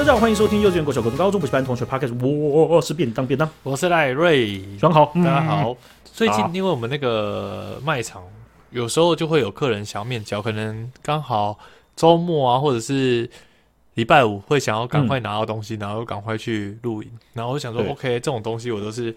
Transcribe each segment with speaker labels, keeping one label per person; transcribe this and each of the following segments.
Speaker 1: 好，大家好，欢迎收听幼稚园、国小、高中、高中补习班同学 Podcast。我是便当便当，
Speaker 2: 我是赖瑞，
Speaker 1: 装好，
Speaker 2: 大家好。
Speaker 1: 嗯、
Speaker 2: 最近因为我们那个卖场，有时候就会有客人想要面交，可能刚好周末啊，或者是礼拜五会想要赶快拿到东西，嗯、然后赶快去录影。然后我想说，OK，这种东西我都是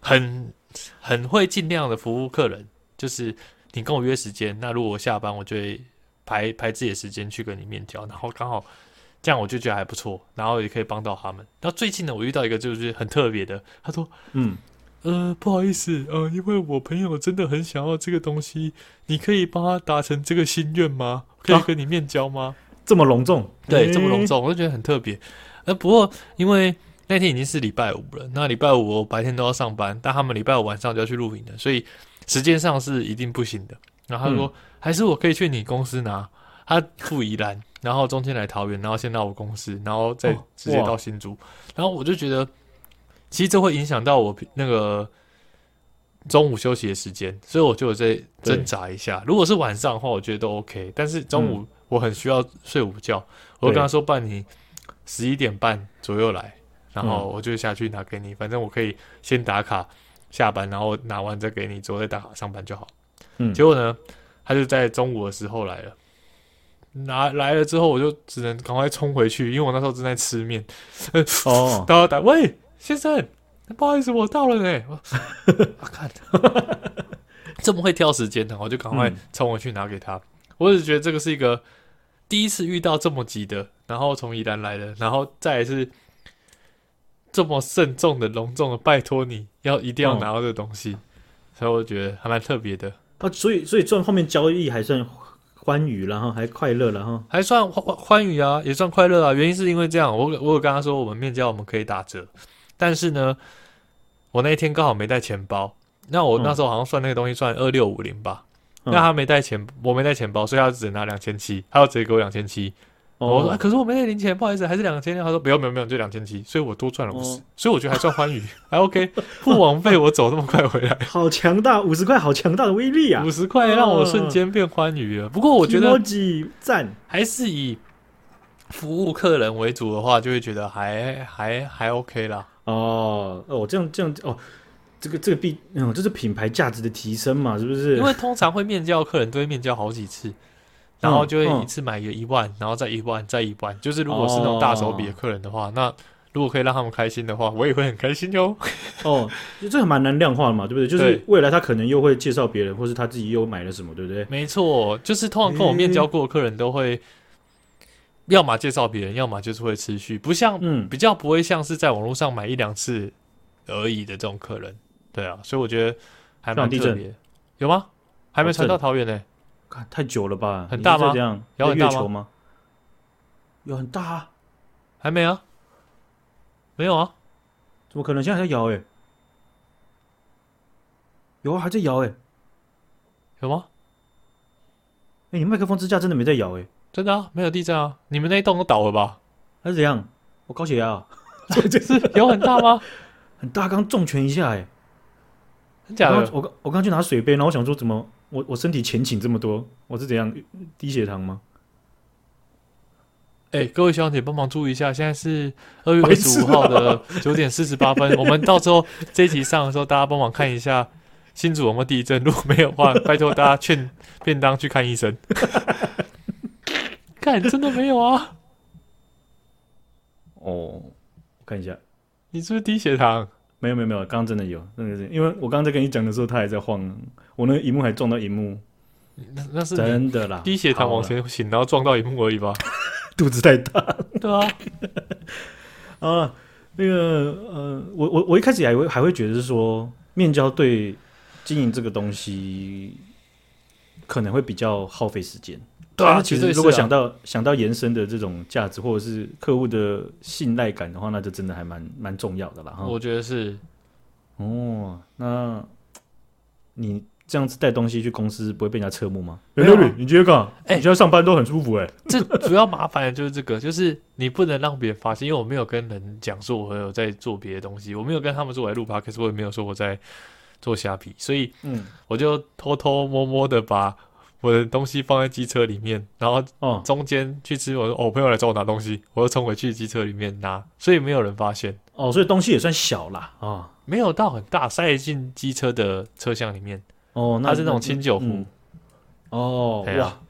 Speaker 2: 很很会尽量的服务客人，就是你跟我约时间，那如果我下班，我就会排排自己的时间去跟你面交，然后刚好。这样我就觉得还不错，然后也可以帮到他们。然后最近呢，我遇到一个就是很特别的，他说：“嗯，呃，不好意思，呃，因为我朋友真的很想要这个东西，你可以帮他达成这个心愿吗？可以跟你面交吗？”啊、这么隆重？对，欸、这么隆重，我就觉得很特别。呃，不过因为那天已经是礼拜五了，那礼拜五我白天都要上班，但他们礼拜五晚上就要去录影了，所以时间上是一定不行的。然后他说：“嗯、还是我可以去你公司拿。”他住宜兰。然后中间来桃园，然后先到我公司，然后再直接到新竹。哦、然后我就觉得，其实这会影响到我那个中午休息的时间，所以我就有在挣扎一下。如果是晚上的话，我觉得都 OK。但是中午我很需要睡午觉，嗯、我就跟他说：“半你十一点半左右来，然后我就下去拿给你。嗯、反正我可以先打卡下班，然后拿完再给你，之后再打卡上班就好。”嗯，结果呢，他就在中午的时候来了。拿来了之后，我就只能赶快冲回去，因为我那时候正在吃面。哦，打打喂，先生，不好意思，我到了呢。我 看，这么会挑时间的，我就赶快冲回去拿给他。嗯、我只觉得这个是一个第一次遇到这么急的，然后从宜兰来的，然后再来是这么慎重的、隆重的，拜托你要一定要拿到这个东西，哦、所以我觉得还蛮特别的。啊，所以所以这后面交易还算。欢愉，然后还快乐，然后还算欢欢愉啊，也算快乐啊。原因是因为这样，我我有跟他说，我们面交我们可以打折，但是呢，我那一天刚好没带钱包，那我那时候好像算那个东西算二六五零吧，嗯、那他没带钱，我没带钱包，所以他只能拿两千七，他要直接给我两千七。我说，可是我没带零钱，不好意思，还是两千。他说，不用，不用，不用，就两千七，所以我多赚了五十，所以我觉得还算欢愉，还 OK。不枉费我走那么快回来，好强大，五十块，好强大的威力啊！五十块让我瞬间变欢愉了。不过我觉得，赞，还是以服务客人为主的话，就会觉得还还还 OK 啦。哦哦，这样这样哦，这个这个必嗯，这是品牌价值的提升嘛，是不是？因为通常会面交客人，都会面交好几次。然后就会一次买个一万，然后再一万，再一万。就是如果是那种大手笔的客人的话，哦、那如果可以让他们开心的话，我也会很开心哟。哦，这还蛮难量化的嘛，对不对？就是未来他可能又会介绍别人，或是他自己又买了什么，对不对？没错，就是通常跟我面交过的客人都会，要么介绍别人，要么就是会持续，不像嗯，比较不会像是在网络上买一两次而已的这种客人。对啊，所以我觉得还蛮特别。有吗？还没传到桃园呢、欸。看太久了吧？很大吗？这样摇很大吗？有很大啊？还没啊？没有啊？怎么可能？现在还在摇诶？有啊，还在摇诶？有吗？哎，你麦克风支架真的没在摇诶？真的啊？没有地震啊？你们那一栋都倒了吧？还是怎样？我高血压，这这是有很大吗？很大，刚重拳一下诶。真假的？我刚我刚去拿水杯，然后我想说怎么？我我身体前倾这么多，我是怎样低血糖吗？哎、欸，各位小姐帮忙注意一下，现在是二月二十五号的九点四十八分。我们到时候这一集上的时候，大家帮忙看一下新主有没有地震。如果没有的话，拜托大家劝便当去看医生。看，真的没有啊？哦，我看一下，你是不是低血糖？没有没有没有，刚刚真的有，真的是，因为我刚刚在跟你讲的时候，他还在晃，我那个荧幕还撞到荧幕，那那是真的啦，低血糖往前行，然后撞到荧幕而已吧，肚子太大，对啊，啊，那个呃，我我我一开始还会还会觉得是说，面交对经营这个东西可能会比较耗费时间。对啊，其实如果想到、啊、想到延伸的这种价值，或者是客户的信赖感的话，那就真的还蛮蛮重要的啦。哈，我觉得是。哦，那你这样子带东西去公司，不会被人家侧目吗？哎、欸，你今天干？哎，你现在上班都很舒服哎、欸。这主要麻烦的就是这个，就是 你不能让别人发现，因为我没有跟人讲说我有在做别的东西，我没有跟他们说我在录 Podcast，可是我也没有说我在做虾皮，所以嗯，我就偷偷摸摸的把。我的东西放在机车里面，然后
Speaker 1: 哦
Speaker 2: 中间去吃，我说哦，我朋友来找我拿东西，我又冲回去机车里面拿，所以没有人发现，
Speaker 1: 哦，所以东西也算小啦啊。
Speaker 2: 没有到很大，塞进机车的车厢里面。
Speaker 1: 哦，那
Speaker 2: 它是那种清酒壶。
Speaker 1: 嗯哦，
Speaker 2: 对啊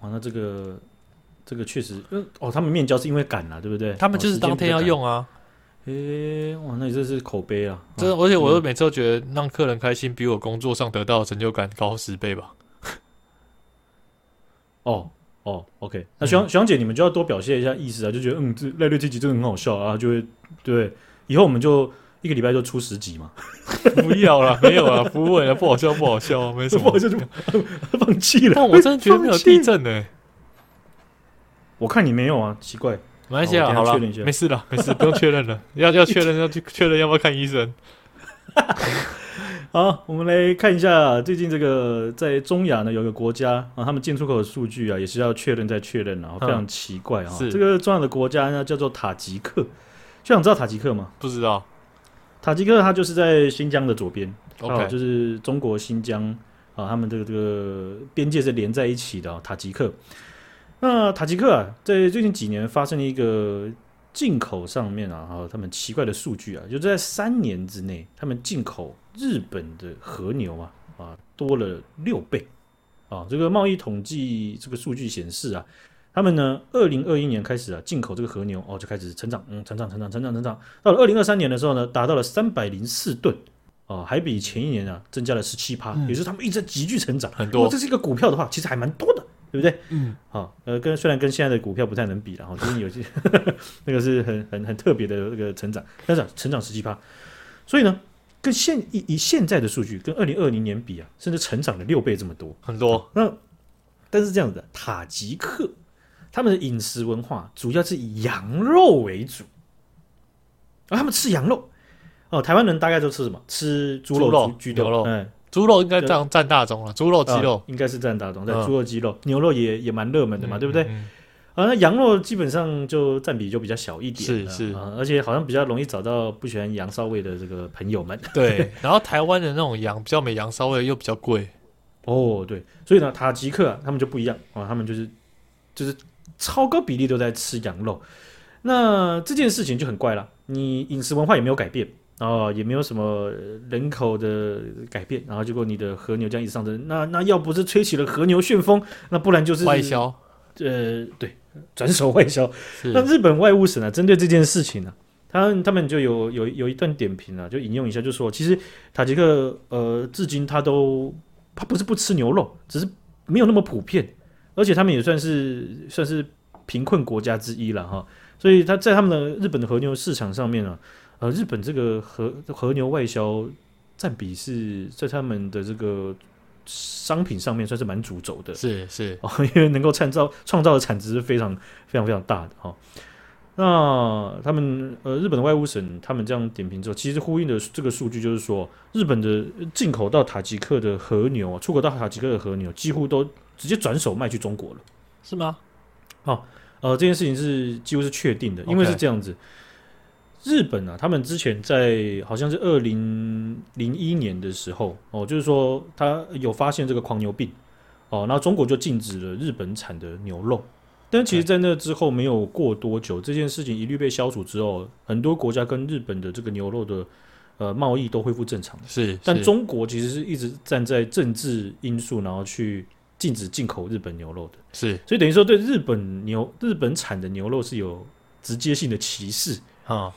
Speaker 1: 哇，哇，那这个这个确实，嗯，哦，他们面交是因为赶了，对不对？
Speaker 2: 他们就是当天要用啊。
Speaker 1: 诶，哇，那你这是口碑啊！
Speaker 2: 这而且我又每次都觉得让客人开心，比我工作上得到的成就感高十倍吧。
Speaker 1: 哦哦，OK，那徐阳徐阳姐，你们就要多表现一下意思啊，就觉得嗯，这赖瑞这集真的很好笑啊，就会对，以后我们就一个礼拜就出十集嘛。
Speaker 2: 不要了，没有了，不会了，不好笑，不好笑，没什么，
Speaker 1: 我 就放弃了。
Speaker 2: 但我真的觉得没有地震呢、欸。
Speaker 1: 我看你没有啊，奇怪。
Speaker 2: 马来西亚好了，没事了，没事，不用确认了。要要确认，要去确认要不要看医生。
Speaker 1: 好，我们来看一下最近这个在中亚呢，有个国家啊，他们进出口的数据啊，也是要确认再确认啊，非常奇怪啊。这个重要的国家呢，叫做塔吉克。就想知道塔吉克吗？
Speaker 2: 不知道。
Speaker 1: 塔吉克它就是在新疆的左边
Speaker 2: ，OK，
Speaker 1: 就是中国新疆啊，他们这个这个边界是连在一起的。塔吉克，那塔吉克啊，在最近几年发生了一个进口上面啊，还有他们奇怪的数据啊，就在三年之内，他们进口日本的和牛啊啊多了六倍啊。这个贸易统计这个数据显示啊。他们呢，二零二一年开始啊，进口这个和牛哦，就开始成长，嗯，成长，成长，成长，成长。到了二零二三年的时候呢，达到了三百零四吨，啊，还比前一年啊增加了十七趴，也就是他们一直在急剧成长，
Speaker 2: 很多。
Speaker 1: 这是一个股票的话，其实还蛮多的，对不对？
Speaker 2: 嗯，
Speaker 1: 好、哦，呃，跟虽然跟现在的股票不太能比了哈，最近有些 那个是很很很特别的那个成长，但是成长十七趴，所以呢，跟现以以现在的数据跟二零二零年比啊，甚至成长了六倍这么多，
Speaker 2: 很多。
Speaker 1: 那但是这样子的，塔吉克。他们的饮食文化主要是以羊肉为主，啊他们吃羊肉哦。台湾人大概都吃什么？吃猪肉、猪肉居多。牛肉，嗯，
Speaker 2: 猪肉应该占占大宗了。猪肉、鸡肉、哦、应该
Speaker 1: 是占大宗，在猪肉、鸡肉、嗯，牛肉也也蛮热门的嘛，嗯、对不对？啊、那羊肉基本上就占比就比较小一点，
Speaker 2: 是是、
Speaker 1: 嗯，而且好像比较容易找到不喜欢羊骚味的这个朋友们。
Speaker 2: 对，然后台湾的那种羊比较没羊骚味，又比较贵。
Speaker 1: 哦，对，所以呢，塔吉克啊，他们就不一样啊，他们就是就是。超高比例都在吃羊肉，那这件事情就很怪了。你饮食文化也没有改变哦，也没有什么人口的改变，然后结果你的和牛这样一直上升，那那要不是吹起了和牛旋风，那不然就是
Speaker 2: 外销。
Speaker 1: 呃，对，转手外销。那日本外务省呢、啊，针对这件事情呢、啊，他他们就有有有一段点评啊，就引用一下，就说其实塔吉克呃，至今他都他不是不吃牛肉，只是没有那么普遍。而且他们也算是算是贫困国家之一了哈，所以他在他们的日本的和牛市场上面啊，呃，日本这个和和牛外销占比是在他们的这个商品上面算是蛮主轴的，
Speaker 2: 是是
Speaker 1: 哦，因为能够创造创造的产值是非常非常非常大的哈。那他们呃日本的外务省他们这样点评之后，其实呼应的这个数据就是说，日本的进口到塔吉克的和牛，出口到塔吉克的和牛几乎都。直接转手卖去中国了，
Speaker 2: 是吗？
Speaker 1: 哦，呃，这件事情是几乎是确定的，因为是这样子。Okay. 日本啊，他们之前在好像是二零零一年的时候，哦，就是说他有发现这个狂牛病，哦，然后中国就禁止了日本产的牛肉。但其实，在那之后没有过多久，这件事情一律被消除之后，很多国家跟日本的这个牛肉的呃贸易都恢复正常。
Speaker 2: 是，是，
Speaker 1: 但中国其实是一直站在政治因素，然后去。禁止进口日本牛肉的，
Speaker 2: 是，
Speaker 1: 所以等于说对日本牛日本产的牛肉是有直接性的歧视
Speaker 2: 啊。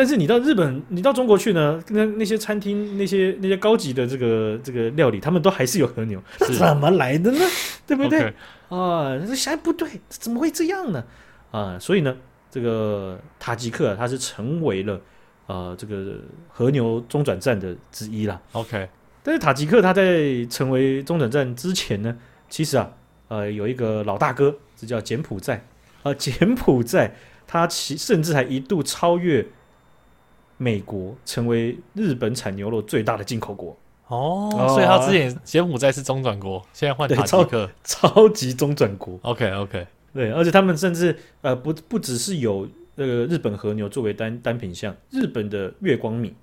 Speaker 1: 但是你到日本，你到中国去呢，那那些餐厅那些那些高级的这个这个料理，他们都还是有和牛，那怎么来的呢？对不对？啊，这想不对，怎么会这样呢？啊，所以呢，这个塔吉克啊，它是成为了呃这个和牛中转站的之一啦。
Speaker 2: OK，
Speaker 1: 但是塔吉克它在成为中转站之前呢？其实啊，呃，有一个老大哥，这叫柬埔寨啊，柬埔寨，它其甚至还一度超越美国，成为日本产牛肉最大的进口国。
Speaker 2: 哦，哦，所以他之前柬埔寨是中转国，现在换塔吉克，
Speaker 1: 超，超级中转国。
Speaker 2: OK OK，对，
Speaker 1: 而且他们甚至呃不不只是有那个日本和牛作为单单品项，日本的月光米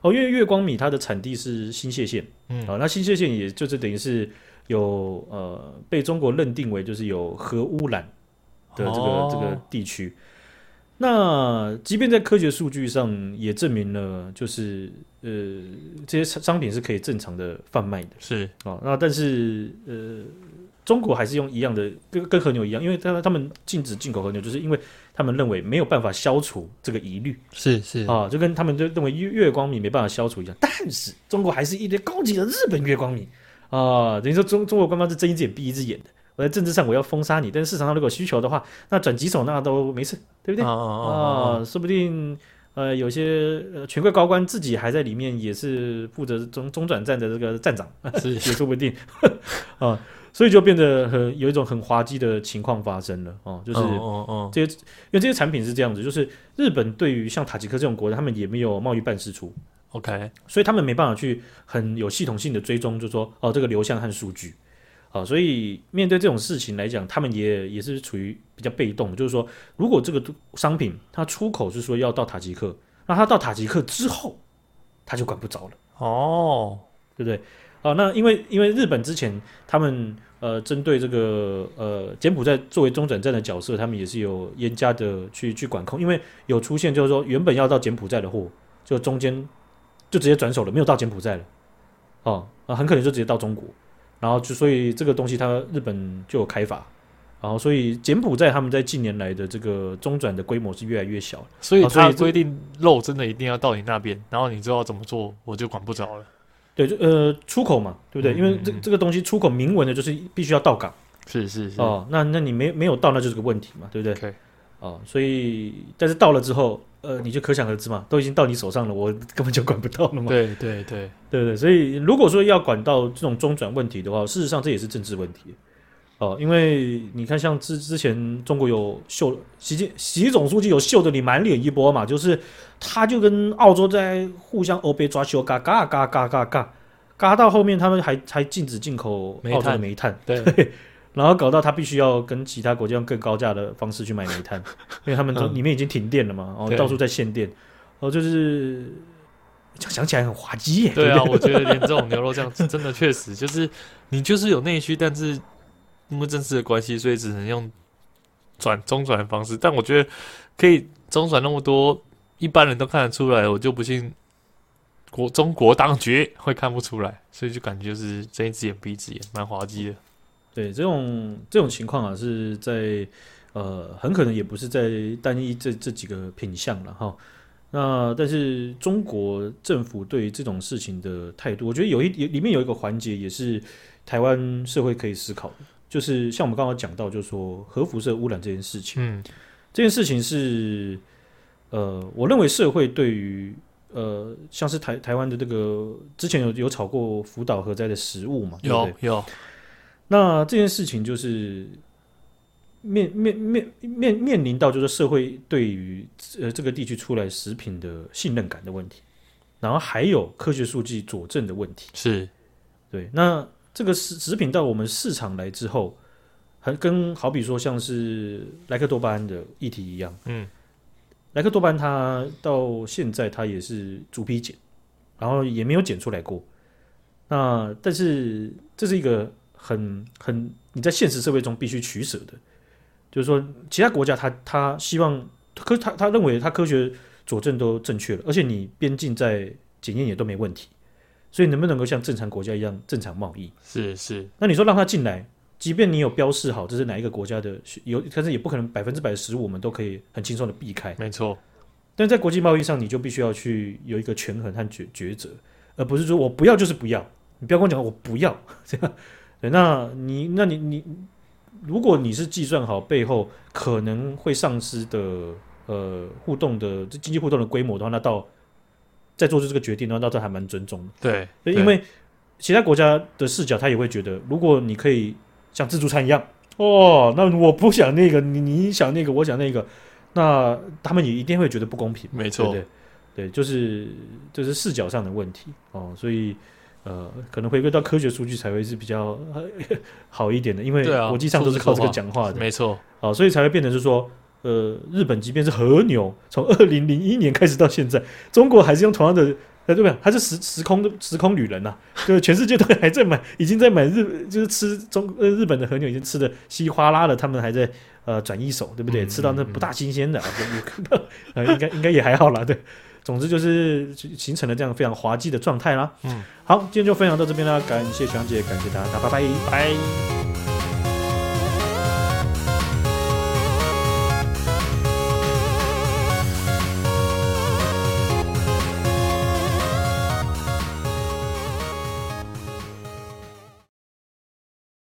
Speaker 1: 哦，因为月光米它的产地是新泻县，嗯，好，那新泻县也就是等于是。有呃被中国认定为就是有核污染的这个、哦、这个地区。那即便在科学数据上也证明了，就是呃这些商品是可以正常的贩卖的，
Speaker 2: 是
Speaker 1: 啊、哦。那但是呃中国还是用一样的跟跟和牛一样，因为他他们禁止进口和牛，就是因为他们认为没有办法消除这个疑虑，
Speaker 2: 是是
Speaker 1: 啊，就跟他们就认为月月光米没办法消除一样。但是中国还是一堆高级的日本月光米啊，等于说中中国官方是睁一只眼闭一只眼的。我在政治上我要封杀你，但是市场上如果需求的话，那转几手那都没事，对不对？啊、哦呃，说不定呃有些呃权贵高官自己还在里面，也是负责中中转站的这个站长，是。也说不定。啊、呃，所以就变得很有一种很滑稽的情况发生了哦、呃，就是哦哦这些因为这些产品是这样子，就是日本对于像塔吉克这种国家，他们也没有贸易办事处
Speaker 2: ，OK，
Speaker 1: 所以他们没办法去很有系统性的追踪，就是说哦这个流向和数据。好，所以面对这种事情来讲，他们也也是处于比较被动。就是说，如果这个商品它出口是说要到塔吉克，那它到塔吉克之后，他就管不着了。哦，对不对？啊，那因为因为日本之前他们呃针对这个呃柬埔寨作为中转站的角色，他们也是有严加的去去管控。因为有出现就是说原本要到柬埔寨的货，就中间就直接转手了，没有到柬埔寨了。哦，啊，很可能就直接到中国。然后就所以这个东西，它日本就有开发，然后所以柬埔寨他们在近年来的这个中转的规模是越来越小，
Speaker 2: 所以它规定肉真的一定要到你那边，然后你知道怎么做，我就管不着了。
Speaker 1: 对，就呃出口嘛，对不对？嗯嗯嗯，因为这这个东西出口明文的就是必须要到港，
Speaker 2: 是是是
Speaker 1: 哦，那那你没没有到，那就是个问题嘛，对不对.哦，所以但是到了之后。呃，你就可想而知嘛，都已经到你手上了，我根本就管不到了嘛。
Speaker 2: 对对对
Speaker 1: 对对，所以如果说要管到这种中转问题的话，事实上这也是政治问题哦。因为你看，像之之前中国有秀习近习总书记有秀的你满脸一波嘛，就是他就跟澳洲在互相欧杯抓秀，嘎嘎嘎嘎嘎嘎嘎到后面，他们还还禁止进口澳洲的煤炭。
Speaker 2: 对。对
Speaker 1: 然后搞到他必须要跟其他国家用更高价的方式去买煤炭，因为他们都里面已经停电了嘛，然后到处在限电，哦，就是想起来很滑稽耶。
Speaker 2: 对啊，我觉得连这种牛肉酱真的确实 就是你就是有内需，但是因为政治的关系，所以只能用转中转的方式。但我觉得可以中转那么多，一般人都看得出来，我就不信国中国当局会看不出来，所以就感觉就是睁一只眼闭一只眼，蛮滑稽的。
Speaker 1: 对，这种这种情况啊，是在呃，很可能也不是在单一这这几个品项了哈。那但是中国政府对于这种事情的态度，我觉得有一里面有一个环节也是台湾社会可以思考的，就是像我们刚刚讲到，就是说核辐射污染这件事情，嗯，这件事情是呃，我认为社会对于呃，像是台台湾的这个之前有有炒过福岛核灾的食物嘛，
Speaker 2: 有有。
Speaker 1: 那这件事情就是面面面面面临到就是社会对于呃这个地区出来食品的信任感的问题，然后还有科学数据佐证的问题。
Speaker 2: 是，
Speaker 1: 对。那这个食食品到我们市场来之后，很跟好比说像是莱克多巴胺的议题一样。嗯，莱克多巴胺它到现在它也是逐批检，然后也没有检出来过。那但是这是一个。很很，你在现实社会中必须取舍的，就是说，其他国家他他希望科他他认为他科学佐证都正确了，而且你边境在检验也都没问题，所以能不能够像正常国家一样正常贸易？
Speaker 2: 是是。
Speaker 1: 那你说让他进来，即便你有标示好这是哪一个国家的，有，但是也不可能百分之百的食物我们都可以很轻松的避开。
Speaker 2: 没错。
Speaker 1: 但在国际贸易上，你就必须要去有一个权衡和抉抉择，而不是说我不要就是不要，你不要跟我讲我不要 这样。对，那你，那你，你，如果你是计算好背后可能会丧失的呃互动的这经济互动的规模的话，那到再做出这个决定的话，那这还蛮尊重的。
Speaker 2: 对，
Speaker 1: 因为其他国家的视角，他也会觉得，如果你可以像自助餐一样，哦，那我不想那个，你你想那个，我想那个，那他们也一定会觉得不公平。
Speaker 2: 没错，
Speaker 1: 对，对，就是就是视角上的问题哦，所以。呃，可能回归到科学数据才会是比较 好一点的，因为国际上都是靠这个讲话的，
Speaker 2: 没错。
Speaker 1: 好，所以才会变成是说，呃，日本即便是和牛，从二零零一年开始到现在，中国还是用同样的呃对不对？它是时时空的时空旅人呐、啊，就是全世界都还在买，已经在买日，就是吃中呃日本的和牛已经吃的稀里哗啦了，他们还在呃转一手，对不对？嗯、吃到那不大新鲜的，啊，呃，应该应该也还好啦。对。总之就是形成了这样非常滑稽的状态啦。嗯，好，今天就分享到这边啦，感谢小杨姐，感谢大家，大家拜拜，拜。